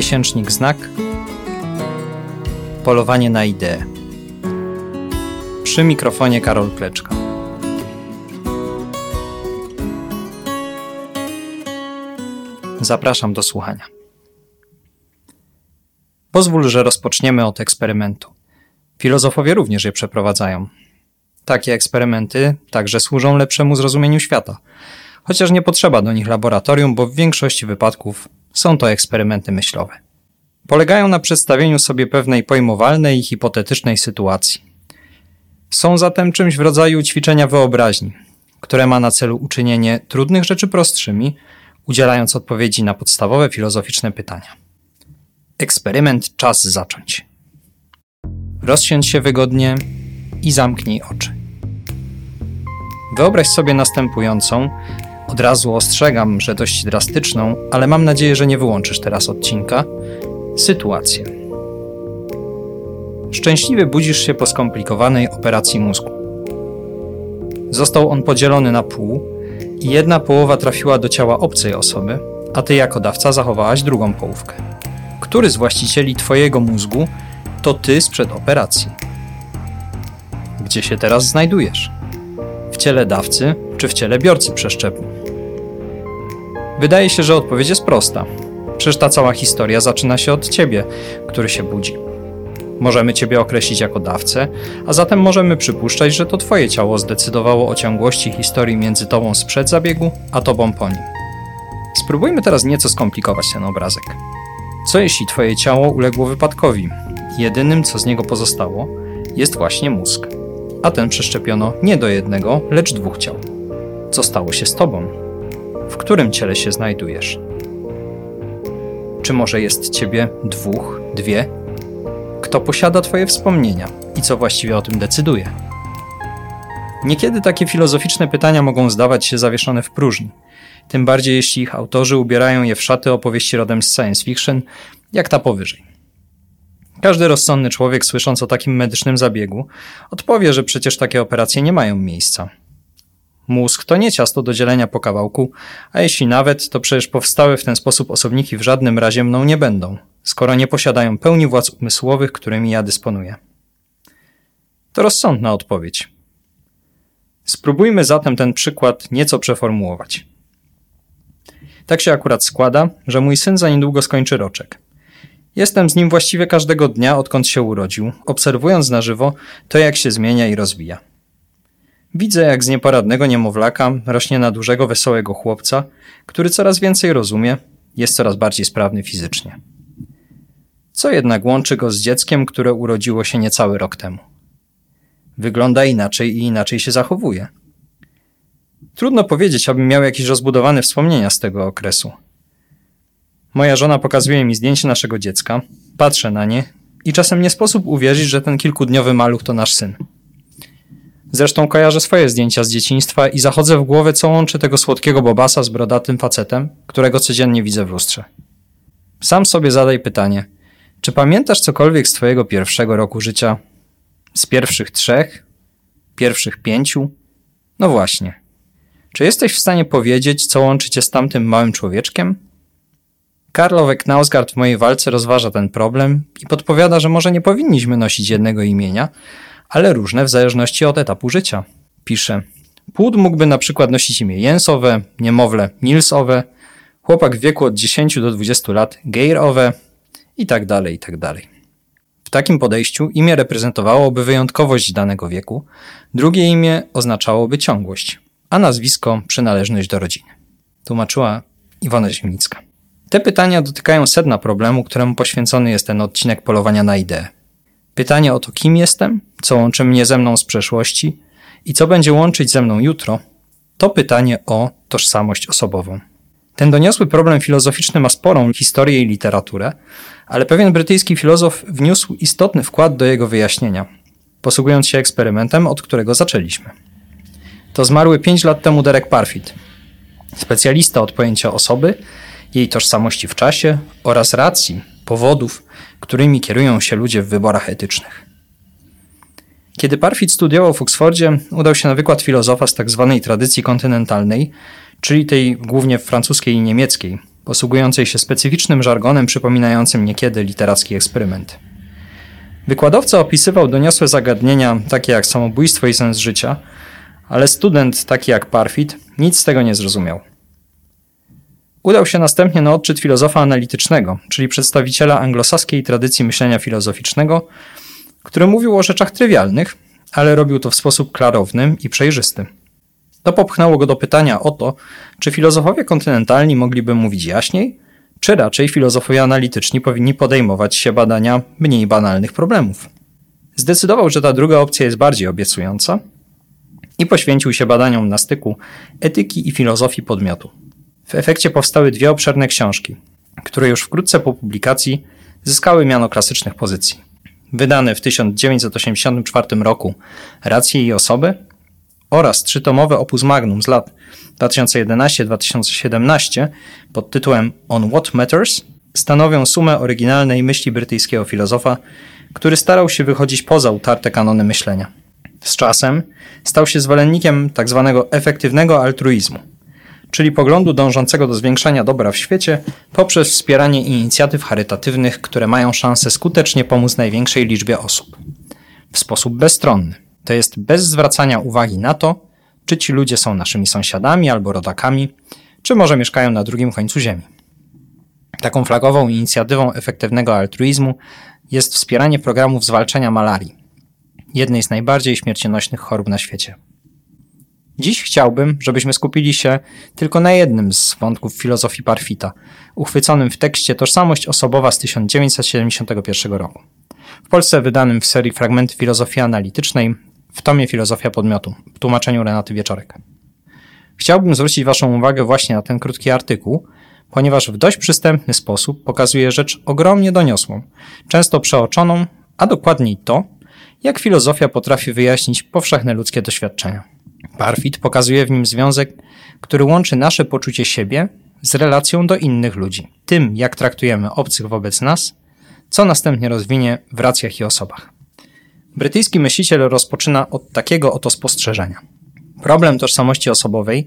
Miesięcznik Znak. Polowanie na ideę. Przy mikrofonie Karol Kleczka. Zapraszam do słuchania. Pozwól, że rozpoczniemy od eksperymentu. Filozofowie również je przeprowadzają. Takie eksperymenty także służą lepszemu zrozumieniu świata, chociaż nie potrzeba do nich laboratorium, bo w większości wypadków są to eksperymenty myślowe. Polegają na przedstawieniu sobie pewnej pojmowalnej i hipotetycznej sytuacji. Są zatem czymś w rodzaju ćwiczenia wyobraźni, które ma na celu uczynienie trudnych rzeczy prostszymi, udzielając odpowiedzi na podstawowe filozoficzne pytania. Eksperyment czas zacząć. Rozsiądź się wygodnie i zamknij oczy. Wyobraź sobie następującą, od razu ostrzegam, że dość drastyczną, ale mam nadzieję, że nie wyłączysz teraz odcinka, sytuację. Szczęśliwie budzisz się po skomplikowanej operacji mózgu. Został on podzielony na pół i jedna połowa trafiła do ciała obcej osoby, a ty jako dawca zachowałaś drugą połówkę. Który z właścicieli twojego mózgu to ty sprzed operacji? Gdzie się teraz znajdujesz? W ciele dawcy czy w ciele biorcy przeszczepu? Wydaje się, że odpowiedź jest prosta. Przecież ta cała historia zaczyna się od ciebie, który się budzi. Możemy ciebie określić jako dawcę, a zatem możemy przypuszczać, że to twoje ciało zdecydowało o ciągłości historii między tobą sprzed zabiegu, a tobą po nim. Spróbujmy teraz nieco skomplikować ten obrazek. Co jeśli twoje ciało uległo wypadkowi? Jedynym, co z niego pozostało, jest właśnie mózg. A ten przeszczepiono nie do jednego, lecz dwóch ciał. Co stało się z tobą? W którym ciele się znajdujesz? Czy może jest ciebie dwóch, dwie? Kto posiada twoje wspomnienia i co właściwie o tym decyduje? Niekiedy takie filozoficzne pytania mogą zdawać się zawieszone w próżni, tym bardziej jeśli ich autorzy ubierają je w szaty opowieści rodem z science fiction, jak ta powyżej. Każdy rozsądny człowiek, słysząc o takim medycznym zabiegu, odpowie, że przecież takie operacje nie mają miejsca. Mózg to nie ciasto do dzielenia po kawałku, a jeśli nawet, to przecież powstałe w ten sposób osobniki w żadnym razie mną nie będą, skoro nie posiadają pełni władz umysłowych, którymi ja dysponuję. To rozsądna odpowiedź. Spróbujmy zatem ten przykład nieco przeformułować. Tak się akurat składa, że mój syn za niedługo skończy roczek. Jestem z nim właściwie każdego dnia, odkąd się urodził, obserwując na żywo to, jak się zmienia i rozwija. Widzę, jak z nieporadnego niemowlaka rośnie na dużego, wesołego chłopca, który coraz więcej rozumie, jest coraz bardziej sprawny fizycznie. Co jednak łączy go z dzieckiem, które urodziło się niecały rok temu? Wygląda inaczej i inaczej się zachowuje. Trudno powiedzieć, abym miał jakieś rozbudowane wspomnienia z tego okresu. Moja żona pokazuje mi zdjęcie naszego dziecka, patrzę na nie i czasem nie sposób uwierzyć, że ten kilkudniowy maluch to nasz syn. Zresztą kojarzę swoje zdjęcia z dzieciństwa i zachodzę w głowę, co łączy tego słodkiego bobasa z brodatym facetem, którego codziennie widzę w lustrze. Sam sobie zadaj pytanie, czy pamiętasz cokolwiek z twojego pierwszego roku życia? Z pierwszych trzech? Pierwszych pięciu? No właśnie. Czy jesteś w stanie powiedzieć, co łączy cię z tamtym małym człowieczkiem? Karlo Knausgard w mojej walce rozważa ten problem i podpowiada, że może nie powinniśmy nosić jednego imienia, ale różne w zależności od etapu życia. Pisze, płód mógłby na przykład nosić imię Jensowe, niemowlę Nilsowe, chłopak w wieku od 10 do 20 lat Geirowe i tak dalej, i tak dalej. W takim podejściu imię reprezentowałoby wyjątkowość danego wieku, drugie imię oznaczałoby ciągłość, a nazwisko przynależność do rodziny. Tłumaczyła Iwona Ziemnicka. Te pytania dotykają sedna problemu, któremu poświęcony jest ten odcinek polowania na ideę. Pytanie o to, kim jestem, co łączy mnie ze mną z przeszłości i co będzie łączyć ze mną jutro, to pytanie o tożsamość osobową. Ten doniosły problem filozoficzny ma sporą historię i literaturę, ale pewien brytyjski filozof wniósł istotny wkład do jego wyjaśnienia, posługując się eksperymentem, od którego zaczęliśmy. To zmarły pięć lat temu Derek Parfit, specjalista od pojęcia osoby, jej tożsamości w czasie oraz racji, powodów, którymi kierują się ludzie w wyborach etycznych. Kiedy Parfit studiował w Oksfordzie, udał się na wykład filozofa z tzw. Tak tradycji kontynentalnej, czyli tej głównie francuskiej i niemieckiej, posługującej się specyficznym żargonem przypominającym niekiedy literacki eksperyment. Wykładowca opisywał doniosłe zagadnienia, takie jak samobójstwo i sens życia, ale student, taki jak Parfit, nic z tego nie zrozumiał. Udał się następnie na odczyt filozofa analitycznego, czyli przedstawiciela anglosaskiej tradycji myślenia filozoficznego, który mówił o rzeczach trywialnych, ale robił to w sposób klarowny i przejrzysty. To popchnęło go do pytania o to, czy filozofowie kontynentalni mogliby mówić jaśniej, czy raczej filozofowie analityczni powinni podejmować się badania mniej banalnych problemów. Zdecydował, że ta druga opcja jest bardziej obiecująca i poświęcił się badaniom na styku etyki i filozofii podmiotu. W efekcie powstały dwie obszerne książki, które już wkrótce po publikacji zyskały miano klasycznych pozycji. Wydane w 1984 roku Racje i osoby oraz trzytomowe opus magnum z lat 2011-2017 pod tytułem On What Matters stanowią sumę oryginalnej myśli brytyjskiego filozofa, który starał się wychodzić poza utarte kanony myślenia. Z czasem stał się zwolennikiem tzw. Tak efektywnego altruizmu, czyli poglądu dążącego do zwiększania dobra w świecie poprzez wspieranie inicjatyw charytatywnych, które mają szansę skutecznie pomóc największej liczbie osób. W sposób bezstronny, to jest bez zwracania uwagi na to, czy ci ludzie są naszymi sąsiadami albo rodakami, czy może mieszkają na drugim końcu Ziemi. Taką flagową inicjatywą efektywnego altruizmu jest wspieranie programów zwalczania malarii, jednej z najbardziej śmiercionośnych chorób na świecie. Dziś chciałbym, żebyśmy skupili się tylko na jednym z wątków filozofii Parfita, uchwyconym w tekście Tożsamość osobowa z 1971 roku. W Polsce wydanym w serii Fragmenty filozofii analitycznej w tomie Filozofia podmiotu, w tłumaczeniu Renaty Wieczorek. Chciałbym zwrócić Waszą uwagę właśnie na ten krótki artykuł, ponieważ w dość przystępny sposób pokazuje rzecz ogromnie doniosłą, często przeoczoną, a dokładniej to, jak filozofia potrafi wyjaśnić powszechne ludzkie doświadczenia. Parfit pokazuje w nim związek, który łączy nasze poczucie siebie z relacją do innych ludzi, tym jak traktujemy obcych wobec nas, co następnie rozwinie w racjach i osobach. Brytyjski myśliciel rozpoczyna od takiego oto spostrzeżenia. Problem tożsamości osobowej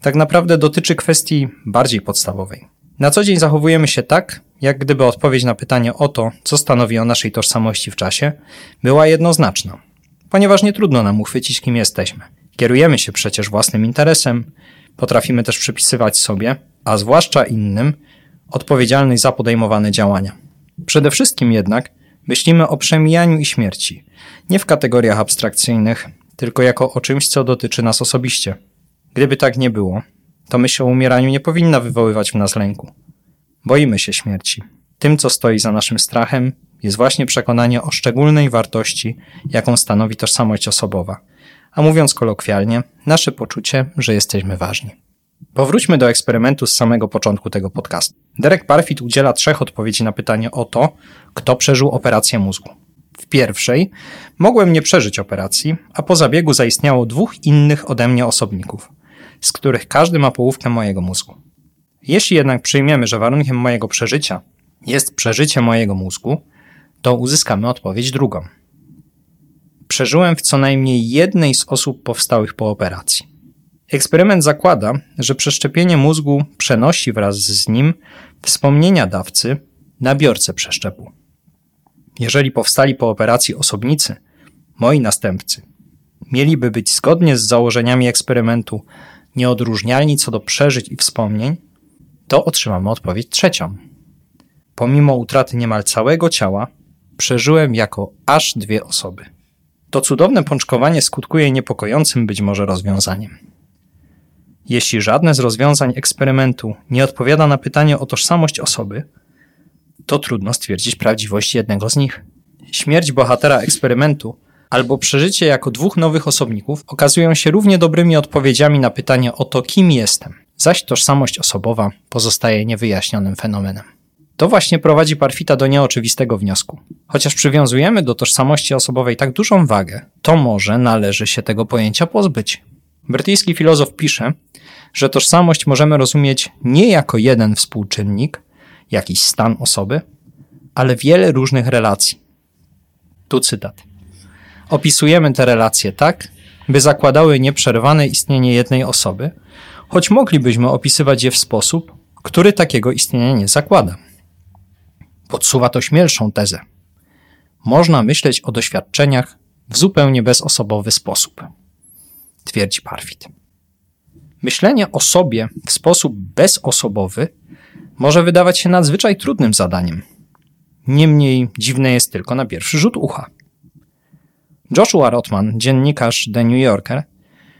tak naprawdę dotyczy kwestii bardziej podstawowej. Na co dzień zachowujemy się tak, jak gdyby odpowiedź na pytanie o to, co stanowi o naszej tożsamości w czasie, była jednoznaczna, ponieważ nie trudno nam uchwycić, kim jesteśmy. Kierujemy się przecież własnym interesem, potrafimy też przypisywać sobie, a zwłaszcza innym, odpowiedzialność za podejmowane działania. Przede wszystkim jednak myślimy o przemijaniu i śmierci, nie w kategoriach abstrakcyjnych, tylko jako o czymś, co dotyczy nas osobiście. Gdyby tak nie było, to myśl o umieraniu nie powinna wywoływać w nas lęku. Boimy się śmierci. Tym, co stoi za naszym strachem, jest właśnie przekonanie o szczególnej wartości, jaką stanowi tożsamość osobowa, a mówiąc kolokwialnie, nasze poczucie, że jesteśmy ważni. Powróćmy do eksperymentu z samego początku tego podcastu. Derek Parfit udziela trzech odpowiedzi na pytanie o to, kto przeżył operację mózgu. W pierwszej mogłem nie przeżyć operacji, a po zabiegu zaistniało dwóch innych ode mnie osobników, z których każdy ma połówkę mojego mózgu. Jeśli jednak przyjmiemy, że warunkiem mojego przeżycia jest przeżycie mojego mózgu, to uzyskamy odpowiedź drugą. Przeżyłem w co najmniej jednej z osób powstałych po operacji. Eksperyment zakłada, że przeszczepienie mózgu przenosi wraz z nim wspomnienia dawcy na biorcę przeszczepu. Jeżeli powstali po operacji osobnicy, moi następcy, mieliby być zgodnie z założeniami eksperymentu nieodróżnialni co do przeżyć i wspomnień, to otrzymamy odpowiedź trzecią. Pomimo utraty niemal całego ciała, przeżyłem jako aż dwie osoby. To cudowne pączkowanie skutkuje niepokojącym być może rozwiązaniem. Jeśli żadne z rozwiązań eksperymentu nie odpowiada na pytanie o tożsamość osoby, to trudno stwierdzić prawdziwość jednego z nich. Śmierć bohatera eksperymentu albo przeżycie jako dwóch nowych osobników okazują się równie dobrymi odpowiedziami na pytanie o to, kim jestem, zaś tożsamość osobowa pozostaje niewyjaśnionym fenomenem. To właśnie prowadzi Parfita do nieoczywistego wniosku. Chociaż przywiązujemy do tożsamości osobowej tak dużą wagę, to może należy się tego pojęcia pozbyć. Brytyjski filozof pisze, że tożsamość możemy rozumieć nie jako jeden współczynnik, jakiś stan osoby, ale wiele różnych relacji. Tu cytat. Opisujemy te relacje tak, by zakładały nieprzerwane istnienie jednej osoby, choć moglibyśmy opisywać je w sposób, który takiego istnienia nie zakłada. Podsuwa to śmielszą tezę. Można myśleć o doświadczeniach w zupełnie bezosobowy sposób, twierdzi Parfit. Myślenie o sobie w sposób bezosobowy może wydawać się nadzwyczaj trudnym zadaniem. Niemniej dziwne jest tylko na pierwszy rzut ucha. Joshua Rotman, dziennikarz The New Yorker,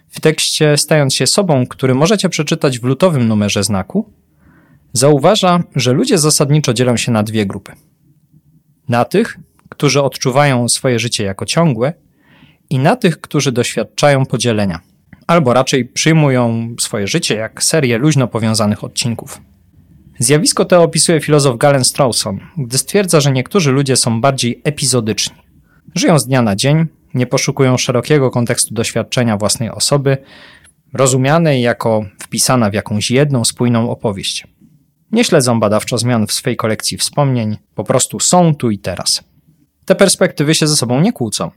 w tekście Stając się sobą, który możecie przeczytać w lutowym numerze znaku, zauważa, że ludzie zasadniczo dzielą się na dwie grupy. Na tych, którzy odczuwają swoje życie jako ciągłe, i na tych, którzy doświadczają podzielenia, albo raczej przyjmują swoje życie jak serię luźno powiązanych odcinków. Zjawisko to opisuje filozof Galen Strawson, gdy stwierdza, że niektórzy ludzie są bardziej epizodyczni. Żyją z dnia na dzień, nie poszukują szerokiego kontekstu doświadczenia własnej osoby, rozumianej jako wpisana w jakąś jedną, spójną opowieść. Nie śledzą badawczo zmian w swej kolekcji wspomnień, po prostu są tu i teraz. Te perspektywy się ze sobą nie kłócą.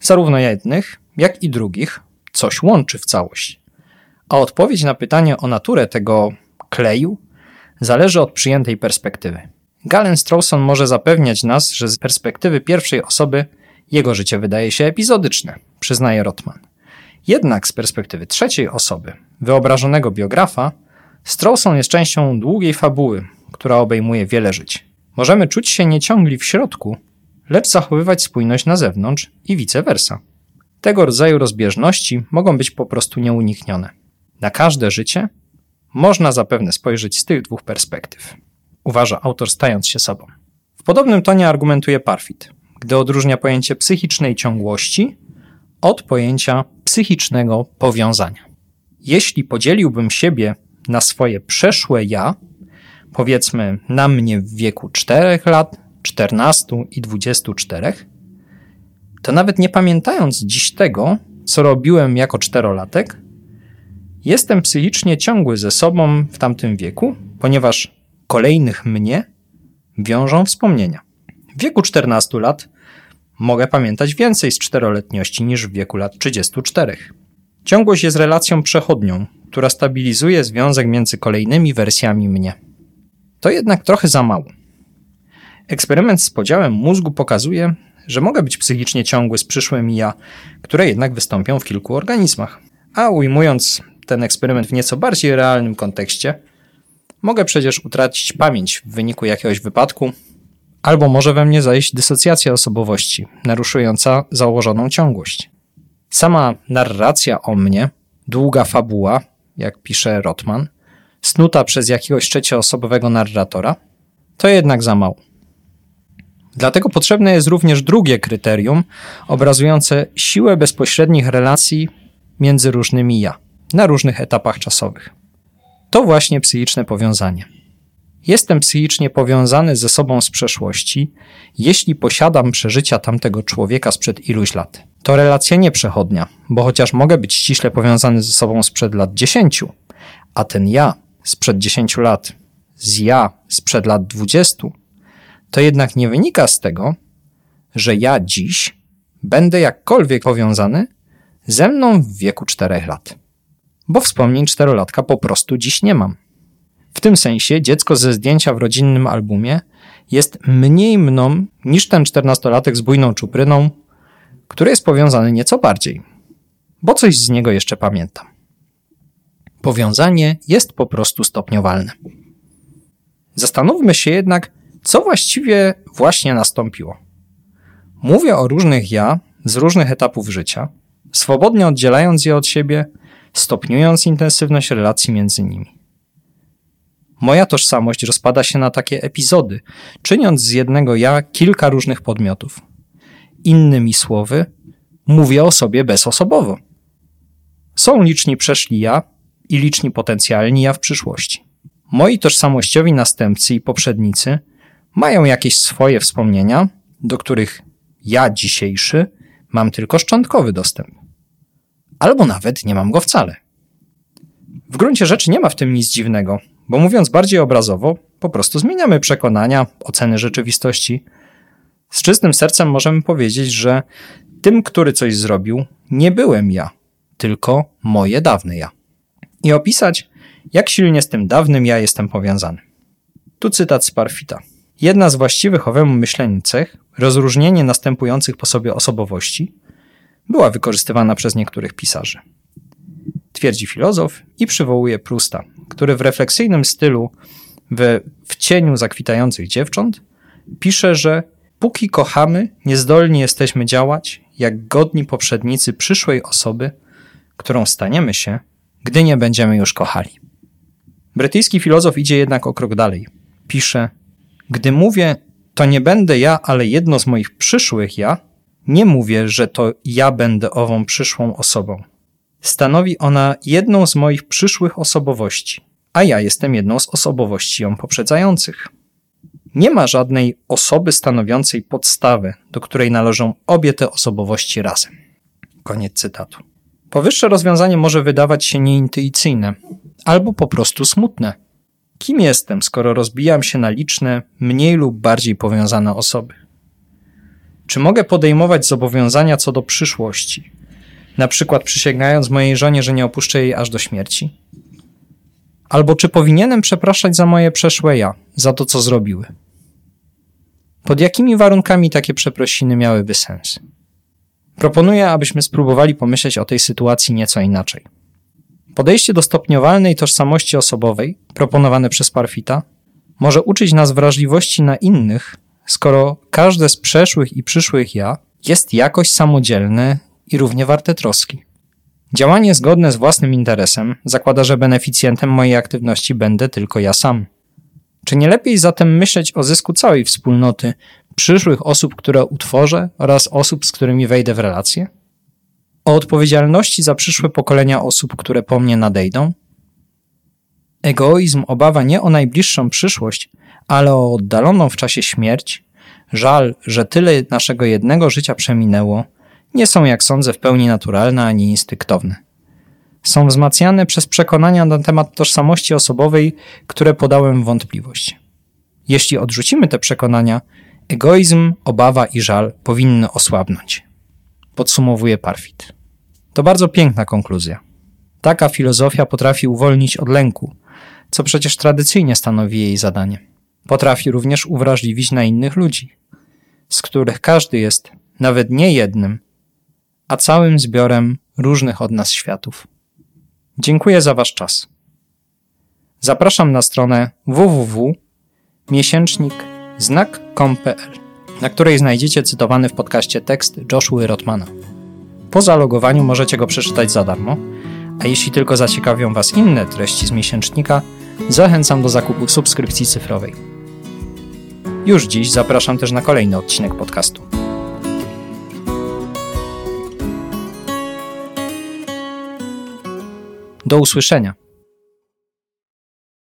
Zarówno jednych, jak i drugich coś łączy w całość. A odpowiedź na pytanie o naturę tego kleju zależy od przyjętej perspektywy. Galen Strawson może zapewniać nas, że z perspektywy pierwszej osoby jego życie wydaje się epizodyczne, przyznaje Rotman. Jednak z perspektywy trzeciej osoby, wyobrażonego biografa, Strawson jest częścią długiej fabuły, która obejmuje wiele żyć. Możemy czuć się nieciągli w środku, lecz zachowywać spójność na zewnątrz i vice versa. Tego rodzaju rozbieżności mogą być po prostu nieuniknione. Na każde życie można zapewne spojrzeć z tych dwóch perspektyw, uważa autor stając się sobą. W podobnym tonie argumentuje Parfit, gdy odróżnia pojęcie psychicznej ciągłości od pojęcia psychicznego powiązania. Jeśli podzieliłbym siebie na swoje przeszłe ja, powiedzmy na mnie w wieku 4 lat, 14 i 24, to nawet nie pamiętając dziś tego, co robiłem jako czterolatek, jestem psychicznie ciągły ze sobą w tamtym wieku, ponieważ kolejnych mnie wiążą wspomnienia. W wieku 14 lat mogę pamiętać więcej z czteroletniości niż w wieku lat 34. Ciągłość jest relacją przechodnią, która stabilizuje związek między kolejnymi wersjami mnie. To jednak trochę za mało. Eksperyment z podziałem mózgu pokazuje, że mogę być psychicznie ciągły z przyszłym ja, które jednak wystąpią w kilku organizmach. A ujmując ten eksperyment w nieco bardziej realnym kontekście, mogę przecież utracić pamięć w wyniku jakiegoś wypadku, albo może we mnie zajść dysocjacja osobowości, naruszująca założoną ciągłość. Sama narracja o mnie, długa fabuła, jak pisze Rotman, snuta przez jakiegoś trzecioosobowego narratora, to jednak za mało. Dlatego potrzebne jest również drugie kryterium, obrazujące siłę bezpośrednich relacji między różnymi ja, na różnych etapach czasowych. To właśnie psychiczne powiązanie. Jestem psychicznie powiązany ze sobą z przeszłości, jeśli posiadam przeżycia tamtego człowieka sprzed iluś lat. To relacja nieprzechodnia, bo chociaż mogę być ściśle powiązany ze sobą sprzed lat 10, a ten ja sprzed 10 lat z ja sprzed lat 20, to jednak nie wynika z tego, że ja dziś będę jakkolwiek powiązany ze mną w wieku 4 lat. Bo wspomnień czterolatka po prostu dziś nie mam. W tym sensie dziecko ze zdjęcia w rodzinnym albumie jest mniej mną niż ten czternastolatek z bujną czupryną, który jest powiązany nieco bardziej, bo coś z niego jeszcze pamiętam. Powiązanie jest po prostu stopniowalne. Zastanówmy się jednak, co właściwie właśnie nastąpiło. Mówię o różnych ja z różnych etapów życia, swobodnie oddzielając je od siebie, stopniując intensywność relacji między nimi. Moja tożsamość rozpada się na takie epizody, czyniąc z jednego ja kilka różnych podmiotów. Innymi słowy, mówię o sobie bezosobowo. Są liczni przeszli ja i liczni potencjalni ja w przyszłości. Moi tożsamościowi następcy i poprzednicy mają jakieś swoje wspomnienia, do których ja dzisiejszy mam tylko szczątkowy dostęp. Albo nawet nie mam go wcale. W gruncie rzeczy nie ma w tym nic dziwnego, bo mówiąc bardziej obrazowo, po prostu zmieniamy przekonania, oceny rzeczywistości. Z czystym sercem możemy powiedzieć, że tym, który coś zrobił, nie byłem ja, tylko moje dawne ja. I opisać, jak silnie z tym dawnym ja jestem powiązany. Tu cytat z Parfita. Jedna z właściwych owemu myśleniu cech, rozróżnienie następujących po sobie osobowości, była wykorzystywana przez niektórych pisarzy. Twierdzi filozof i przywołuje Prusta, który w refleksyjnym stylu w, w cieniu zakwitających dziewcząt pisze, że póki kochamy, niezdolni jesteśmy działać jak godni poprzednicy przyszłej osoby, którą staniemy się, gdy nie będziemy już kochali. Brytyjski filozof idzie jednak o krok dalej. Pisze: Gdy mówię, to nie będę ja, ale jedno z moich przyszłych ja, nie mówię, że to ja będę ową przyszłą osobą. Stanowi ona jedną z moich przyszłych osobowości, a ja jestem jedną z osobowości ją poprzedzających. Nie ma żadnej osoby stanowiącej podstawę, do której należą obie te osobowości razem. Koniec cytatu. Powyższe rozwiązanie może wydawać się nieintuicyjne, albo po prostu smutne. Kim jestem, skoro rozbijam się na liczne, mniej lub bardziej powiązane osoby? Czy mogę podejmować zobowiązania co do przyszłości, na przykład przysięgając mojej żonie, że nie opuszczę jej aż do śmierci? Albo czy powinienem przepraszać za moje przeszłe ja, za to, co zrobiły? Pod jakimi warunkami takie przeprosiny miałyby sens? Proponuję, abyśmy spróbowali pomyśleć o tej sytuacji nieco inaczej. Podejście do stopniowalnej tożsamości osobowej, proponowane przez Parfita, może uczyć nas wrażliwości na innych, skoro każde z przeszłych i przyszłych ja jest jakoś samodzielne i równie warte troski. Działanie zgodne z własnym interesem zakłada, że beneficjentem mojej aktywności będę tylko ja sam. Czy nie lepiej zatem myśleć o zysku całej wspólnoty, przyszłych osób, które utworzę oraz osób, z którymi wejdę w relacje? O odpowiedzialności za przyszłe pokolenia osób, które po mnie nadejdą? Egoizm obawa nie o najbliższą przyszłość, ale o oddaloną w czasie śmierć, żal, że tyle naszego jednego życia przeminęło, nie są, jak sądzę, w pełni naturalne ani instynktowne. Są wzmacniane przez przekonania na temat tożsamości osobowej, które podałem w wątpliwość. Jeśli odrzucimy te przekonania, egoizm, obawa i żal powinny osłabnąć. Podsumowuje Parfit. To bardzo piękna konkluzja. Taka filozofia potrafi uwolnić od lęku, co przecież tradycyjnie stanowi jej zadanie. Potrafi również uwrażliwić na innych ludzi, z których każdy jest nawet nie jednym, a całym zbiorem różnych od nas światów. Dziękuję za Wasz czas. Zapraszam na stronę www.miesięcznikznak.com.pl, na której znajdziecie cytowany w podcaście tekst Joshua Rotmana. Po zalogowaniu możecie go przeczytać za darmo, a jeśli tylko zaciekawią Was inne treści z miesięcznika, zachęcam do zakupu subskrypcji cyfrowej. Już dziś zapraszam też na kolejny odcinek podcastu. Do usłyszenia.